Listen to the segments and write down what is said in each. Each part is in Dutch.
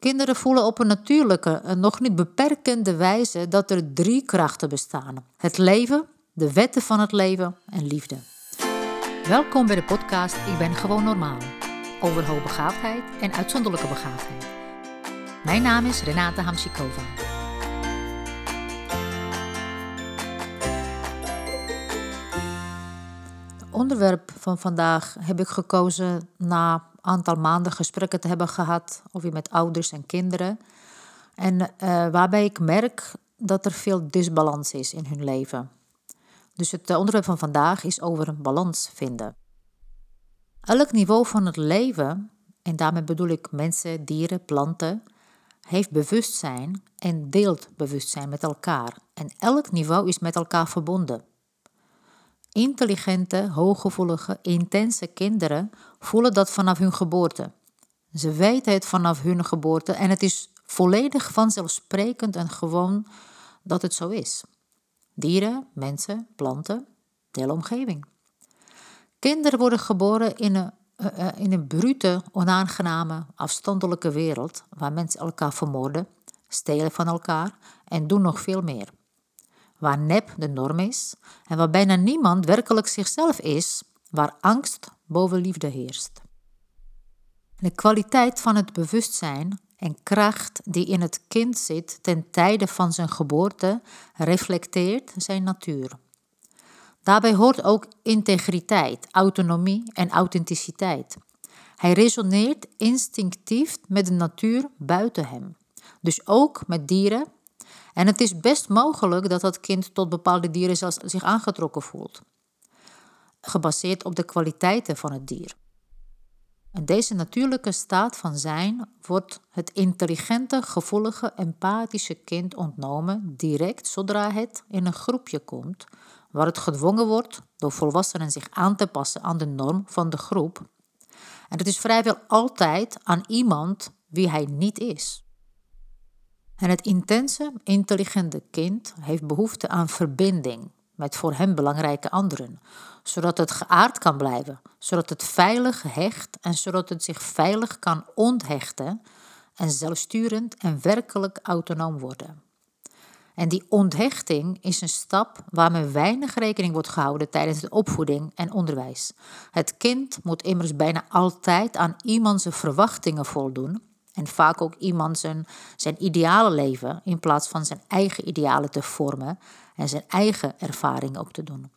Kinderen voelen op een natuurlijke en nog niet beperkende wijze dat er drie krachten bestaan: het leven, de wetten van het leven en liefde. Welkom bij de podcast Ik ben gewoon normaal. Over hoogbegaafdheid en uitzonderlijke begaafdheid. Mijn naam is Renate Hamsikova. Het onderwerp van vandaag heb ik gekozen na aantal maanden gesprekken te hebben gehad, of weer met ouders en kinderen. En uh, waarbij ik merk dat er veel disbalans is in hun leven. Dus het onderwerp van vandaag is over een balans vinden. Elk niveau van het leven, en daarmee bedoel ik mensen, dieren, planten, heeft bewustzijn en deelt bewustzijn met elkaar. En elk niveau is met elkaar verbonden. Intelligente, hooggevoelige, intense kinderen voelen dat vanaf hun geboorte. Ze weten het vanaf hun geboorte en het is volledig vanzelfsprekend en gewoon dat het zo is. Dieren, mensen, planten, de omgeving. Kinderen worden geboren in een, uh, in een brute, onaangename, afstandelijke wereld waar mensen elkaar vermoorden, stelen van elkaar en doen nog veel meer waar nep de norm is en waar bijna niemand werkelijk zichzelf is, waar angst boven liefde heerst. De kwaliteit van het bewustzijn en kracht die in het kind zit ten tijde van zijn geboorte reflecteert zijn natuur. Daarbij hoort ook integriteit, autonomie en authenticiteit. Hij resoneert instinctief met de natuur buiten hem, dus ook met dieren en het is best mogelijk dat dat kind tot bepaalde dieren zelfs zich aangetrokken voelt, gebaseerd op de kwaliteiten van het dier. En deze natuurlijke staat van zijn wordt het intelligente, gevoelige, empathische kind ontnomen direct zodra het in een groepje komt, waar het gedwongen wordt door volwassenen zich aan te passen aan de norm van de groep. En het is vrijwel altijd aan iemand wie hij niet is. En het intense, intelligente kind heeft behoefte aan verbinding met voor hem belangrijke anderen, zodat het geaard kan blijven, zodat het veilig hecht en zodat het zich veilig kan onthechten en zelfsturend en werkelijk autonoom worden. En die onthechting is een stap waarmee weinig rekening wordt gehouden tijdens de opvoeding en onderwijs. Het kind moet immers bijna altijd aan iemands verwachtingen voldoen en vaak ook iemand zijn, zijn ideale leven in plaats van zijn eigen idealen te vormen en zijn eigen ervaringen ook te doen.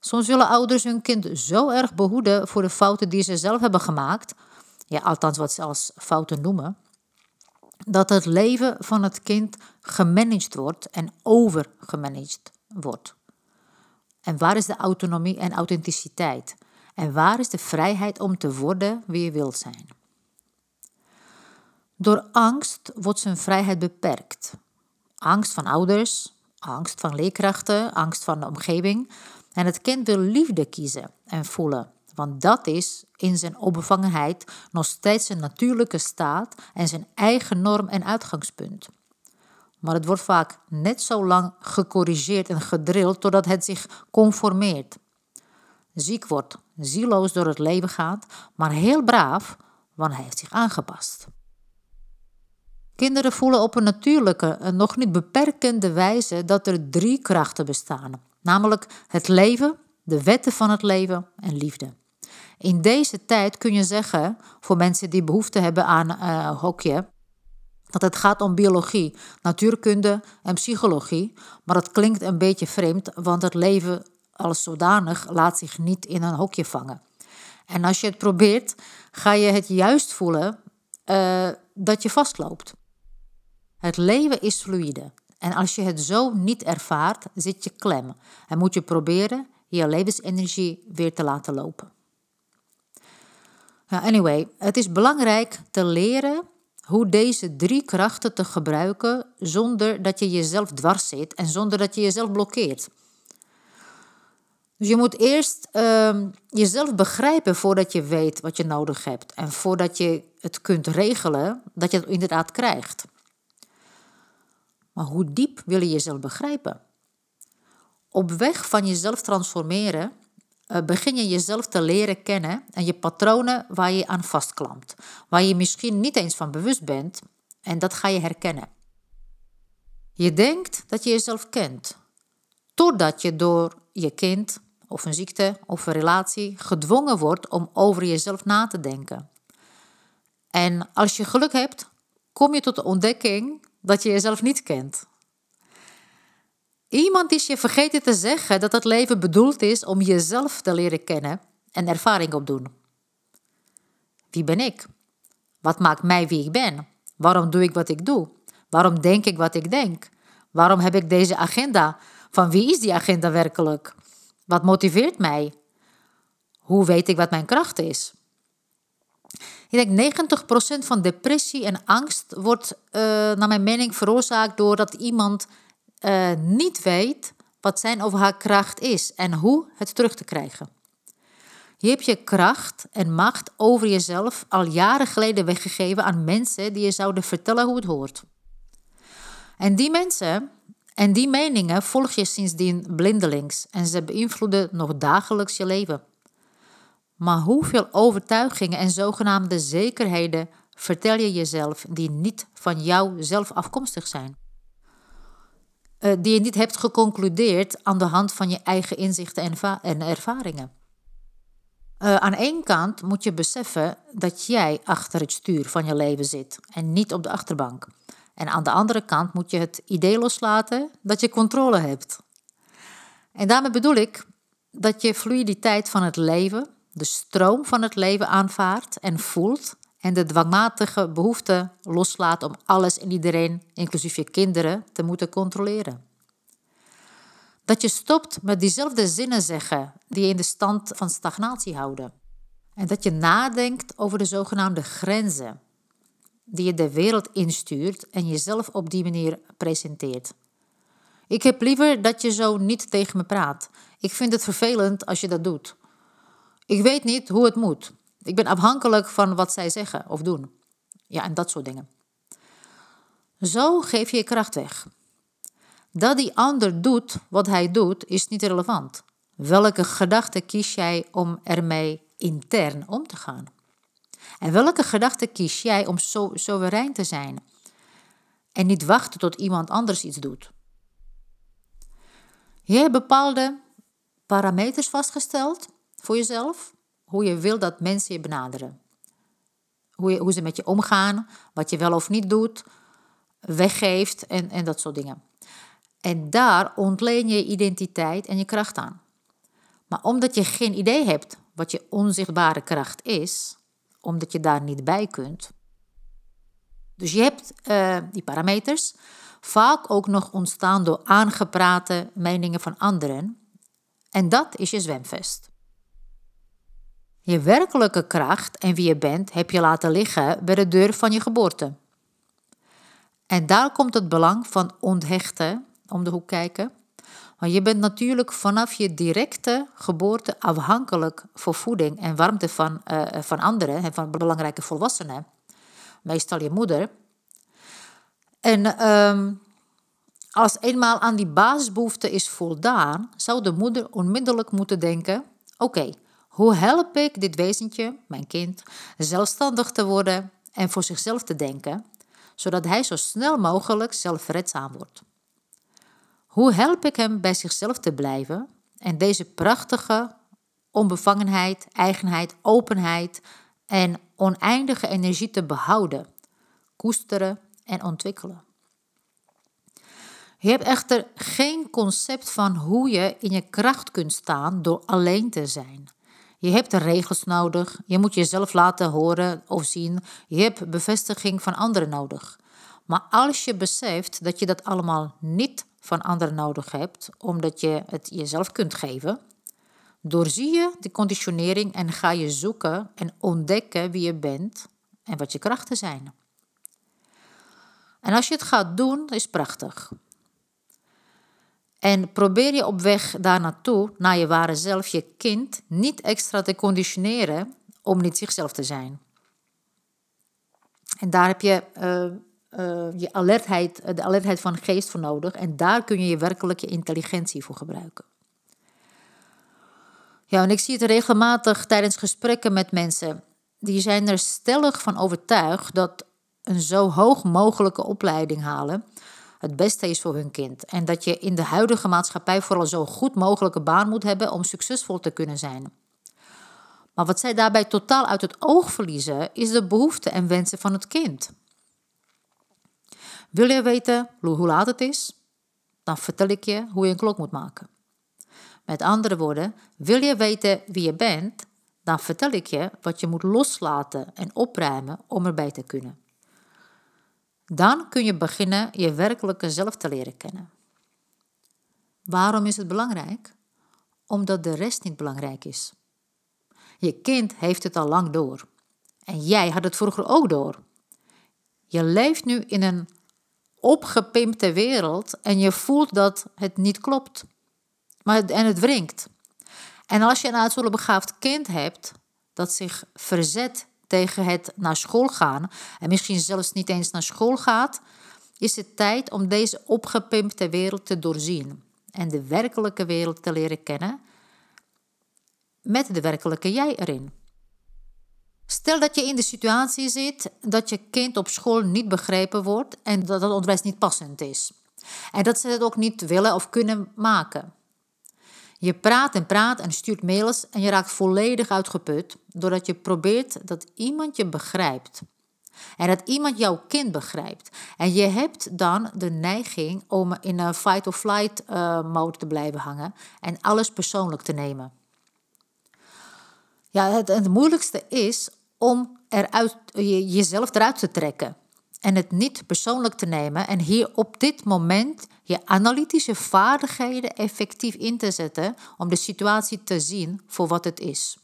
Soms willen ouders hun kind zo erg behoeden voor de fouten die ze zelf hebben gemaakt, ja, althans wat ze als fouten noemen, dat het leven van het kind gemanaged wordt en overgemanaged wordt. En waar is de autonomie en authenticiteit? En waar is de vrijheid om te worden wie je wilt zijn? Door angst wordt zijn vrijheid beperkt. Angst van ouders, angst van leerkrachten, angst van de omgeving. En het kind wil liefde kiezen en voelen, want dat is in zijn onbevangenheid nog steeds zijn natuurlijke staat en zijn eigen norm en uitgangspunt. Maar het wordt vaak net zo lang gecorrigeerd en gedrild totdat het zich conformeert. Ziek wordt, zieloos door het leven gaat, maar heel braaf, want hij heeft zich aangepast. Kinderen voelen op een natuurlijke en nog niet beperkende wijze dat er drie krachten bestaan, namelijk het leven, de wetten van het leven en liefde. In deze tijd kun je zeggen, voor mensen die behoefte hebben aan uh, hokje, dat het gaat om biologie, natuurkunde en psychologie, maar dat klinkt een beetje vreemd, want het leven als zodanig laat zich niet in een hokje vangen. En als je het probeert, ga je het juist voelen uh, dat je vastloopt. Het leven is fluide. En als je het zo niet ervaart, zit je klem en moet je proberen je levensenergie weer te laten lopen. Nou, anyway, het is belangrijk te leren hoe deze drie krachten te gebruiken zonder dat je jezelf dwars zit en zonder dat je jezelf blokkeert. Dus je moet eerst uh, jezelf begrijpen voordat je weet wat je nodig hebt en voordat je het kunt regelen dat je het inderdaad krijgt. Maar hoe diep wil je jezelf begrijpen? Op weg van jezelf transformeren uh, begin je jezelf te leren kennen en je patronen waar je aan vastklampt, waar je misschien niet eens van bewust bent, en dat ga je herkennen. Je denkt dat je jezelf kent, totdat je door je kind of een ziekte of een relatie gedwongen wordt om over jezelf na te denken. En als je geluk hebt, kom je tot de ontdekking dat je jezelf niet kent. Iemand is je vergeten te zeggen dat het leven bedoeld is om jezelf te leren kennen en ervaring opdoen. Wie ben ik? Wat maakt mij wie ik ben? Waarom doe ik wat ik doe? Waarom denk ik wat ik denk? Waarom heb ik deze agenda? Van wie is die agenda werkelijk? Wat motiveert mij? Hoe weet ik wat mijn kracht is? Ik denk 90% van depressie en angst wordt, uh, naar mijn mening, veroorzaakt doordat iemand uh, niet weet wat zijn of haar kracht is en hoe het terug te krijgen. Je hebt je kracht en macht over jezelf al jaren geleden weggegeven aan mensen die je zouden vertellen hoe het hoort. En die mensen en die meningen volg je sindsdien blindelings en ze beïnvloeden nog dagelijks je leven. Maar hoeveel overtuigingen en zogenaamde zekerheden vertel je jezelf die niet van jou zelf afkomstig zijn? Uh, die je niet hebt geconcludeerd aan de hand van je eigen inzichten en, ervaringen. Uh, aan één kant moet je beseffen dat jij achter het stuur van je leven zit en niet op de achterbank. En aan de andere kant moet je het idee loslaten dat je controle hebt. En daarmee bedoel ik dat je fluiditeit van het leven, de stroom van het leven aanvaardt en voelt en de dwangmatige behoefte loslaat om alles en iedereen, inclusief je kinderen, te moeten controleren. Dat je stopt met diezelfde zinnen zeggen die je in de stand van stagnatie houden. En dat je nadenkt over de zogenaamde grenzen die je de wereld instuurt en jezelf op die manier presenteert. Ik heb liever dat je zo niet tegen me praat. Ik vind het vervelend als je dat doet. Ik weet niet hoe het moet. Ik ben afhankelijk van wat zij zeggen of doen. Ja, en dat soort dingen. Zo geef je je kracht weg. Dat die ander doet wat hij doet, is niet relevant. Welke gedachte kies jij om ermee intern om te gaan? En welke gedachte kies jij om so soeverein te zijn en niet wachten tot iemand anders iets doet? Je hebt bepaalde parameters vastgesteld voor jezelf, hoe je wil dat mensen je benaderen. Hoe, je, hoe ze met je omgaan, wat je wel of niet doet, weggeeft en, en dat soort dingen. En daar ontleen je identiteit en je kracht aan. Maar omdat je geen idee hebt wat je onzichtbare kracht is, omdat je daar niet bij kunt. Dus je hebt uh, die parameters vaak ook nog ontstaan door aangeprate meningen van anderen. En dat is je zwemvest. Je werkelijke kracht en wie je bent heb je laten liggen bij de deur van je geboorte. En daar komt het belang van onthechten om de hoek kijken want je bent natuurlijk vanaf je directe geboorte afhankelijk voor voeding en warmte van, uh, van anderen en van belangrijke volwassenen. Meestal je moeder. En um, als eenmaal aan die basisbehoefte is voldaan, zou de moeder onmiddellijk moeten denken: oké, hoe help ik dit wezentje, mijn kind, zelfstandig te worden en voor zichzelf te denken, zodat hij zo snel mogelijk zelfredzaam wordt? Hoe help ik hem bij zichzelf te blijven en deze prachtige onbevangenheid, eigenheid, openheid en oneindige energie te behouden, koesteren en ontwikkelen? Je hebt echter geen concept van hoe je in je kracht kunt staan door alleen te zijn. Je hebt regels nodig, je moet jezelf laten horen of zien, je hebt bevestiging van anderen nodig. Maar als je beseft dat je dat allemaal niet van anderen nodig hebt, omdat je het jezelf kunt geven, doorzie je de conditionering en ga je zoeken en ontdekken wie je bent en wat je krachten zijn. En als je het gaat doen, is prachtig. En probeer je op weg daar naartoe, naar je ware zelf, je kind niet extra te conditioneren om niet zichzelf te zijn. En daar heb je uh, uh, je alertheid, de alertheid van geest voor nodig. En daar kun je je werkelijke intelligentie voor gebruiken. Ja, en ik zie het regelmatig tijdens gesprekken met mensen. Die zijn er stellig van overtuigd dat een zo hoog mogelijke opleiding halen het beste is voor hun kind. En dat je in de huidige maatschappij vooral zo goed mogelijke baan moet hebben om succesvol te kunnen zijn. Maar wat zij daarbij totaal uit het oog verliezen, is de behoeften en wensen van het kind. Wil je weten hoe laat het is? Dan vertel ik je hoe je een klok moet maken. Met andere woorden, wil je weten wie je bent? Dan vertel ik je wat je moet loslaten en opruimen om erbij te kunnen. Dan kun je beginnen je werkelijke zelf te leren kennen. Waarom is het belangrijk? Omdat de rest niet belangrijk is. Je kind heeft het al lang door. En jij had het vroeger ook door. Je leeft nu in een opgepimpte wereld en je voelt dat het niet klopt. Maar en het wringt. En als je een uitzonderlijk begaafd kind hebt dat zich verzet tegen het naar school gaan en misschien zelfs niet eens naar school gaat, is het tijd om deze opgepimpte wereld te doorzien en de werkelijke wereld te leren kennen met de werkelijke jij erin. Stel dat je in de situatie zit dat je kind op school niet begrepen wordt en dat het onderwijs niet passend is. En dat ze het ook niet willen of kunnen maken. Je praat en praat en stuurt mails en je raakt volledig uitgeput doordat je probeert dat iemand je begrijpt. En dat iemand jouw kind begrijpt. En je hebt dan de neiging om in een fight-or-flight uh, mode te blijven hangen en alles persoonlijk te nemen. Ja, het, het moeilijkste is om eruit, jezelf eruit te trekken en het niet persoonlijk te nemen en hier op dit moment je analytische vaardigheden effectief in te zetten om de situatie te zien voor wat het is.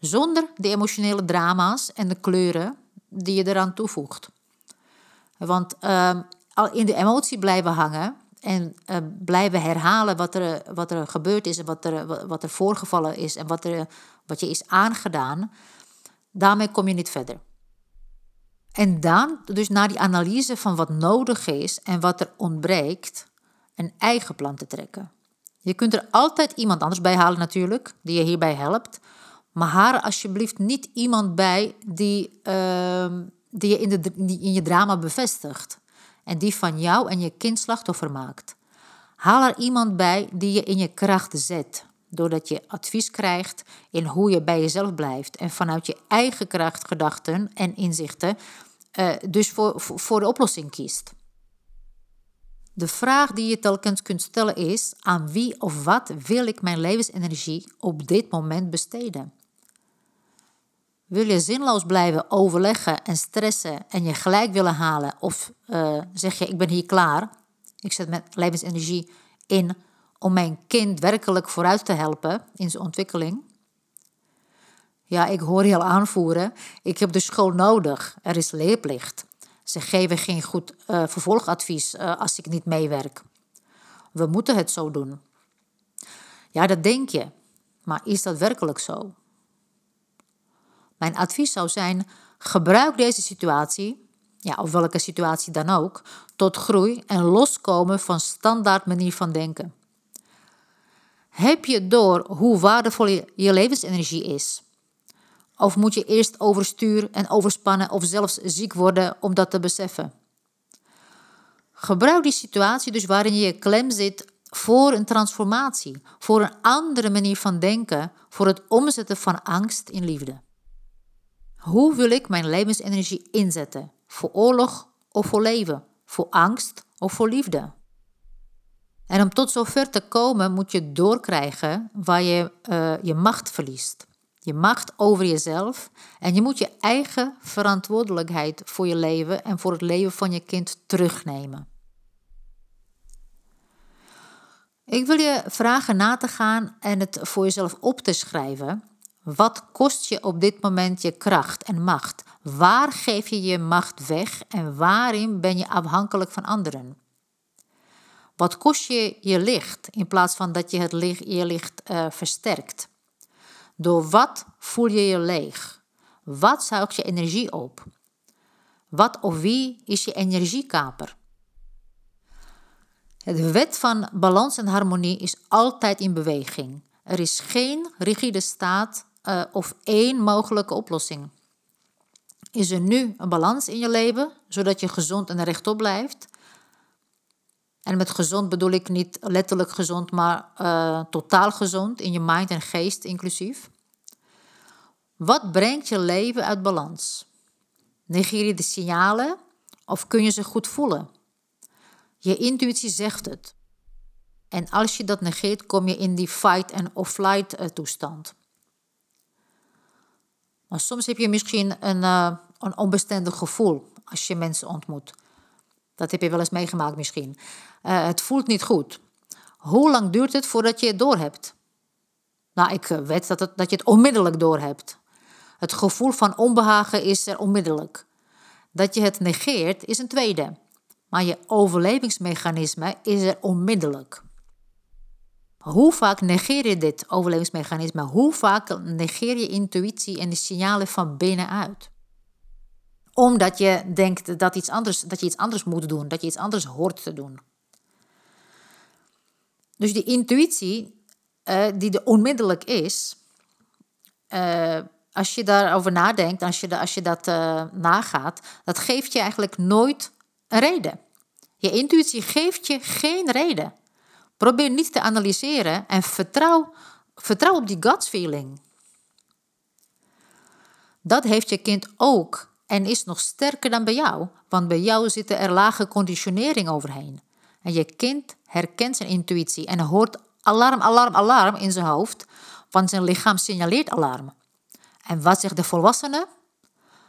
Zonder de emotionele drama's en de kleuren die je eraan toevoegt. Want uh, al in de emotie blijven hangen en uh, blijven herhalen wat er, wat er gebeurd is en wat er, wat er voorgevallen is en wat, er, wat je is aangedaan, daarmee kom je niet verder. En dan, dus na die analyse van wat nodig is en wat er ontbreekt, een eigen plan te trekken. Je kunt er altijd iemand anders bij halen natuurlijk, die je hierbij helpt. Maar haar alsjeblieft niet iemand bij die, uh, die je in, de, in je drama bevestigt. En die van jou en je kind slachtoffer maakt. Haal er iemand bij die je in je kracht zet. Doordat je advies krijgt in hoe je bij jezelf blijft. En vanuit je eigen kracht, gedachten en inzichten. Uh, dus voor, voor de oplossing kiest. De vraag die je telkens kunt stellen is: aan wie of wat wil ik mijn levensenergie op dit moment besteden? Wil je zinloos blijven overleggen en stressen en je gelijk willen halen? Of uh, zeg je: Ik ben hier klaar, ik zet mijn levensenergie in om mijn kind werkelijk vooruit te helpen in zijn ontwikkeling? Ja, ik hoor je al aanvoeren. Ik heb de school nodig. Er is leerplicht. Ze geven geen goed uh, vervolgadvies uh, als ik niet meewerk. We moeten het zo doen. Ja, dat denk je. Maar is dat werkelijk zo? Mijn advies zou zijn: gebruik deze situatie, ja, of welke situatie dan ook, tot groei en loskomen van standaard manier van denken. Heb je door hoe waardevol je levensenergie is? Of moet je eerst overstuur en overspannen of zelfs ziek worden om dat te beseffen? Gebruik die situatie dus waarin je klem zit voor een transformatie, voor een andere manier van denken, voor het omzetten van angst in liefde. Hoe wil ik mijn levensenergie inzetten? Voor oorlog of voor leven? Voor angst of voor liefde? En om tot zover te komen moet je doorkrijgen waar je uh, je macht verliest je macht over jezelf en je moet je eigen verantwoordelijkheid voor je leven en voor het leven van je kind terugnemen. Ik wil je vragen na te gaan en het voor jezelf op te schrijven. Wat kost je op dit moment je kracht en macht? Waar geef je je macht weg en waarin ben je afhankelijk van anderen? Wat kost je je licht in plaats van dat je het licht, je licht uh, versterkt? Door wat voel je je leeg? Wat zuigt je energie op? Wat of wie is je energiekaper? De wet van balans en harmonie is altijd in beweging. Er is geen rigide staat uh, of één mogelijke oplossing. Is er nu een balans in je leven, zodat je gezond en rechtop blijft? En met gezond bedoel ik niet letterlijk gezond, maar uh, totaal gezond in je mind en geest inclusief. Wat brengt je leven uit balans? Negeer je de signalen of kun je ze goed voelen? Je intuïtie zegt het. En als je dat negeert, kom je in die fight- en of-flight eh, toestand. Maar soms heb je misschien een, uh, een onbestendig gevoel als je mensen ontmoet. Dat heb je wel eens meegemaakt misschien. Uh, het voelt niet goed. Hoe lang duurt het voordat je het doorhebt? Nou, ik weet dat, het, dat je het onmiddellijk doorhebt. Het gevoel van onbehagen is er onmiddellijk. Dat je het negeert is een tweede. Maar je overlevingsmechanisme is er onmiddellijk. Hoe vaak negeer je dit overlevingsmechanisme? Hoe vaak negeer je intuïtie en de signalen van binnenuit? Omdat je denkt dat, iets anders, dat je iets anders moet doen, dat je iets anders hoort te doen. Dus die intuïtie, uh, die er onmiddellijk is, uh, als je daarover nadenkt, als je, als je dat uh, nagaat, dat geeft je eigenlijk nooit een reden. Je intuïtie geeft je geen reden. Probeer niet te analyseren en vertrouw, vertrouw op die gut feeling. Dat heeft je kind ook en is nog sterker dan bij jou, want bij jou zit er lage conditionering overheen. En je kind herkent zijn intuïtie en hoort alarm, alarm, alarm in zijn hoofd, want zijn lichaam signaleert alarm. En wat zegt de volwassene?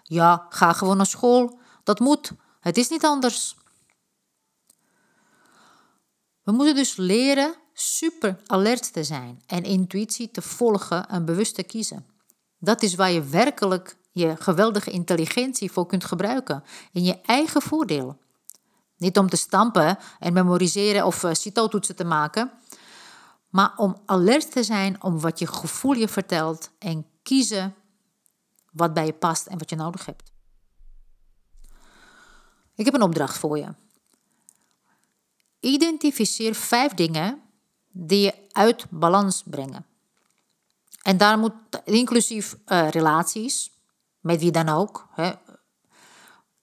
Ja, ga gewoon naar school. Dat moet. Het is niet anders. We moeten dus leren super alert te zijn en intuïtie te volgen en bewust te kiezen. Dat is waar je werkelijk je geweldige intelligentie voor kunt gebruiken in je eigen voordeel. Niet om te stampen en memoriseren of uh, cito-toetsen te maken, maar om alert te zijn om wat je gevoel je vertelt en kiezen wat bij je past en wat je nodig hebt. Ik heb een opdracht voor je. Identificeer vijf dingen die je uit balans brengen. En daar moet inclusief uh, relaties, met wie dan ook, hè,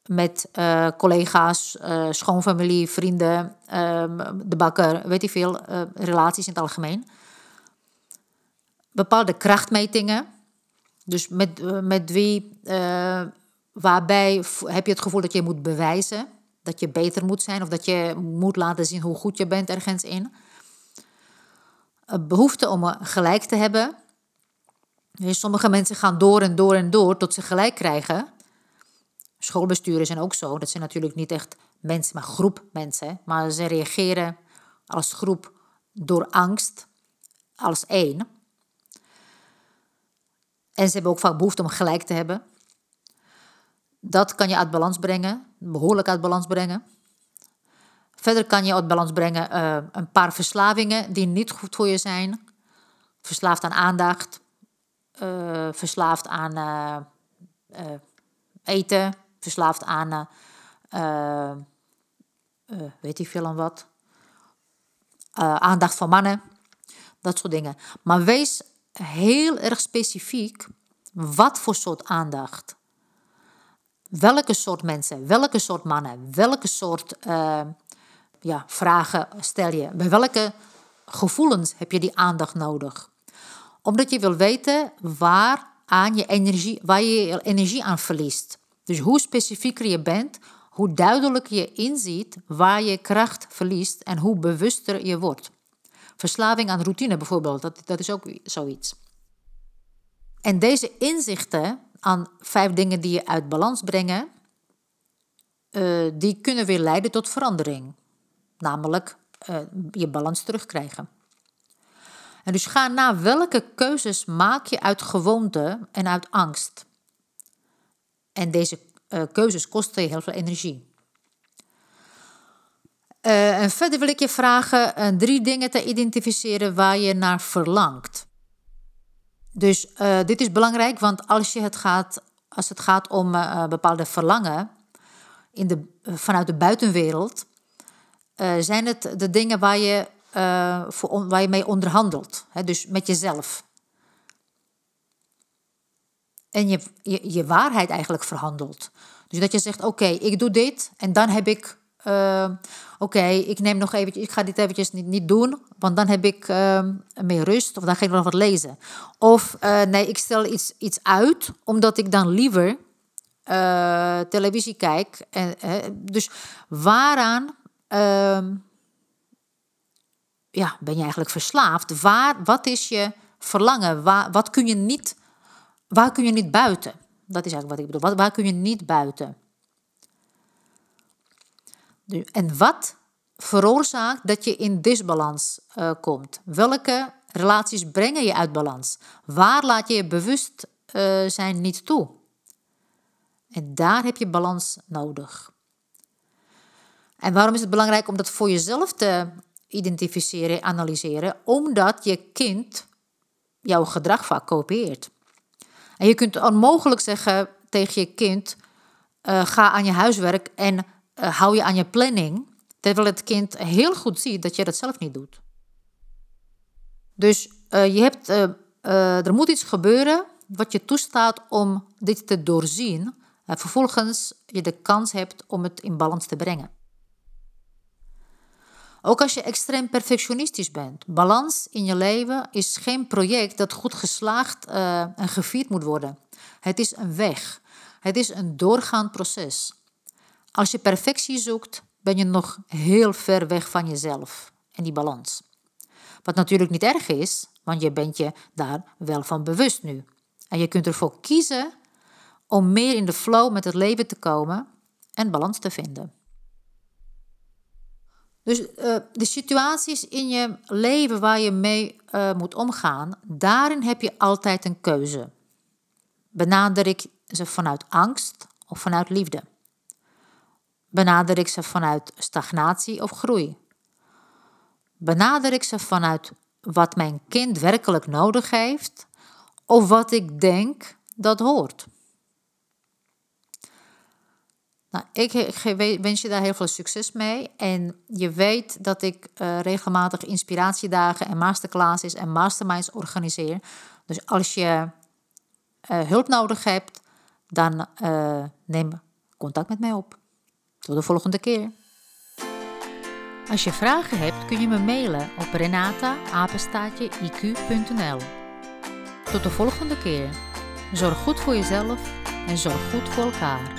met uh, collega's, uh, schoonfamilie, vrienden, ehm, de bakker, weet je veel, relaties in het algemeen. Bepaalde krachtmetingen, dus met, met wie, waarbij heb je het gevoel dat je moet bewijzen dat je beter moet zijn of dat je moet laten zien hoe goed je bent ergens in. Behoefte om gelijk te hebben. Sommige mensen gaan door en door en door tot ze gelijk krijgen. Schoolbesturen zijn ook zo. Dat zijn natuurlijk niet echt mensen, maar groep mensen. Maar ze reageren als groep door angst, als één. En ze hebben ook vaak behoefte om gelijk te hebben. Dat kan je uit balans brengen, behoorlijk uit balans brengen. Verder kan je uit balans brengen uh, een paar verslavingen die niet goed voor je zijn. Verslaafd aan aandacht, uh, verslaafd aan uh, eten, verslaafd aan, weet ik veel aan wat, aandacht van mannen, dat soort dingen. Maar wees heel erg specifiek wat voor soort aandacht welke soort mensen, welke soort mannen, welke soort ja, vragen stel je? Bij welke gevoelens heb je die aandacht nodig? Omdat je wil weten waar, aan je energie, waar je energie aan verliest. Dus hoe specifieker je bent, hoe duidelijker je inziet waar je kracht verliest en hoe bewuster je wordt. Verslaving aan routine bijvoorbeeld, dat, dat is ook zoiets. En deze inzichten aan vijf dingen die je uit balans brengen, uh, die kunnen weer leiden tot verandering. Namelijk uh, je balans terugkrijgen. En dus ga na welke keuzes maak je uit gewoonte en uit angst. En deze uh, keuzes kosten je heel veel energie. en verder wil ik je vragen drie dingen te identificeren waar je naar verlangt. Dus uh, dit is belangrijk, want als, je het, gaat, als het gaat om uh, bepaalde verlangen in de, vanuit de buitenwereld, uh, zijn het de dingen waar je voor, waar je mee onderhandelt. Hè, dus met jezelf. En je, je, je waarheid eigenlijk verhandelt. Dus dat je zegt, oké, ik doe dit en dan heb ik... Uh, oké, ik neem nog eventjes, ik ga dit eventjes niet, niet doen, want dan heb ik uh, meer rust of dan ga ik nog wat lezen. Of uh, nee, ik stel iets, iets uit, omdat ik dan liever televisie kijk. En, dus waaraan ehm, ja, ben je eigenlijk verslaafd? Waar, wat is je verlangen? Waar, wat kun je niet, waar kun je niet buiten? Dat is eigenlijk wat ik bedoel. Waar, kun je niet buiten? En wat veroorzaakt dat je in disbalans uh, komt? Welke relaties brengen je uit balans? Waar laat je je bewust uh, zijn niet toe? En daar heb je balans nodig. En waarom is het belangrijk om dat voor jezelf te identificeren, analyseren? Omdat je kind jouw gedrag vaak kopieert. En je kunt onmogelijk zeggen tegen je kind: uh, ga aan je huiswerk en uh, hou je aan je planning, terwijl het kind heel goed ziet dat je dat zelf niet doet. Dus uh, je hebt, er moet iets gebeuren wat je toestaat om dit te doorzien en vervolgens je de kans hebt om het in balans te brengen. Ook als je extreem perfectionistisch bent, balans in je leven is geen project dat goed geslaagd uh, en gevierd moet worden. Het is een weg. Het is een doorgaand proces. Als je perfectie zoekt, ben je nog heel ver weg van jezelf en die balans. Wat natuurlijk niet erg is, want je bent je daar wel van bewust nu. En je kunt ervoor kiezen om meer in de flow met het leven te komen en balans te vinden. Dus uh, de situaties in je leven waar je mee uh, moet omgaan, daarin heb je altijd een keuze. Benader ik ze vanuit angst of vanuit liefde? Benader ik ze vanuit stagnatie of groei? Benader ik ze vanuit wat mijn kind werkelijk nodig heeft of wat ik denk dat hoort? Nou, ik, wens je daar heel veel succes mee. En je weet dat ik uh, regelmatig inspiratiedagen en masterclasses en masterminds organiseer. Dus als je uh, hulp nodig hebt, dan uh, neem contact met mij op. Tot de volgende keer. Als je vragen hebt, kun je me mailen op renata-iq.nl. Tot de volgende keer. Zorg goed voor jezelf en zorg goed voor elkaar.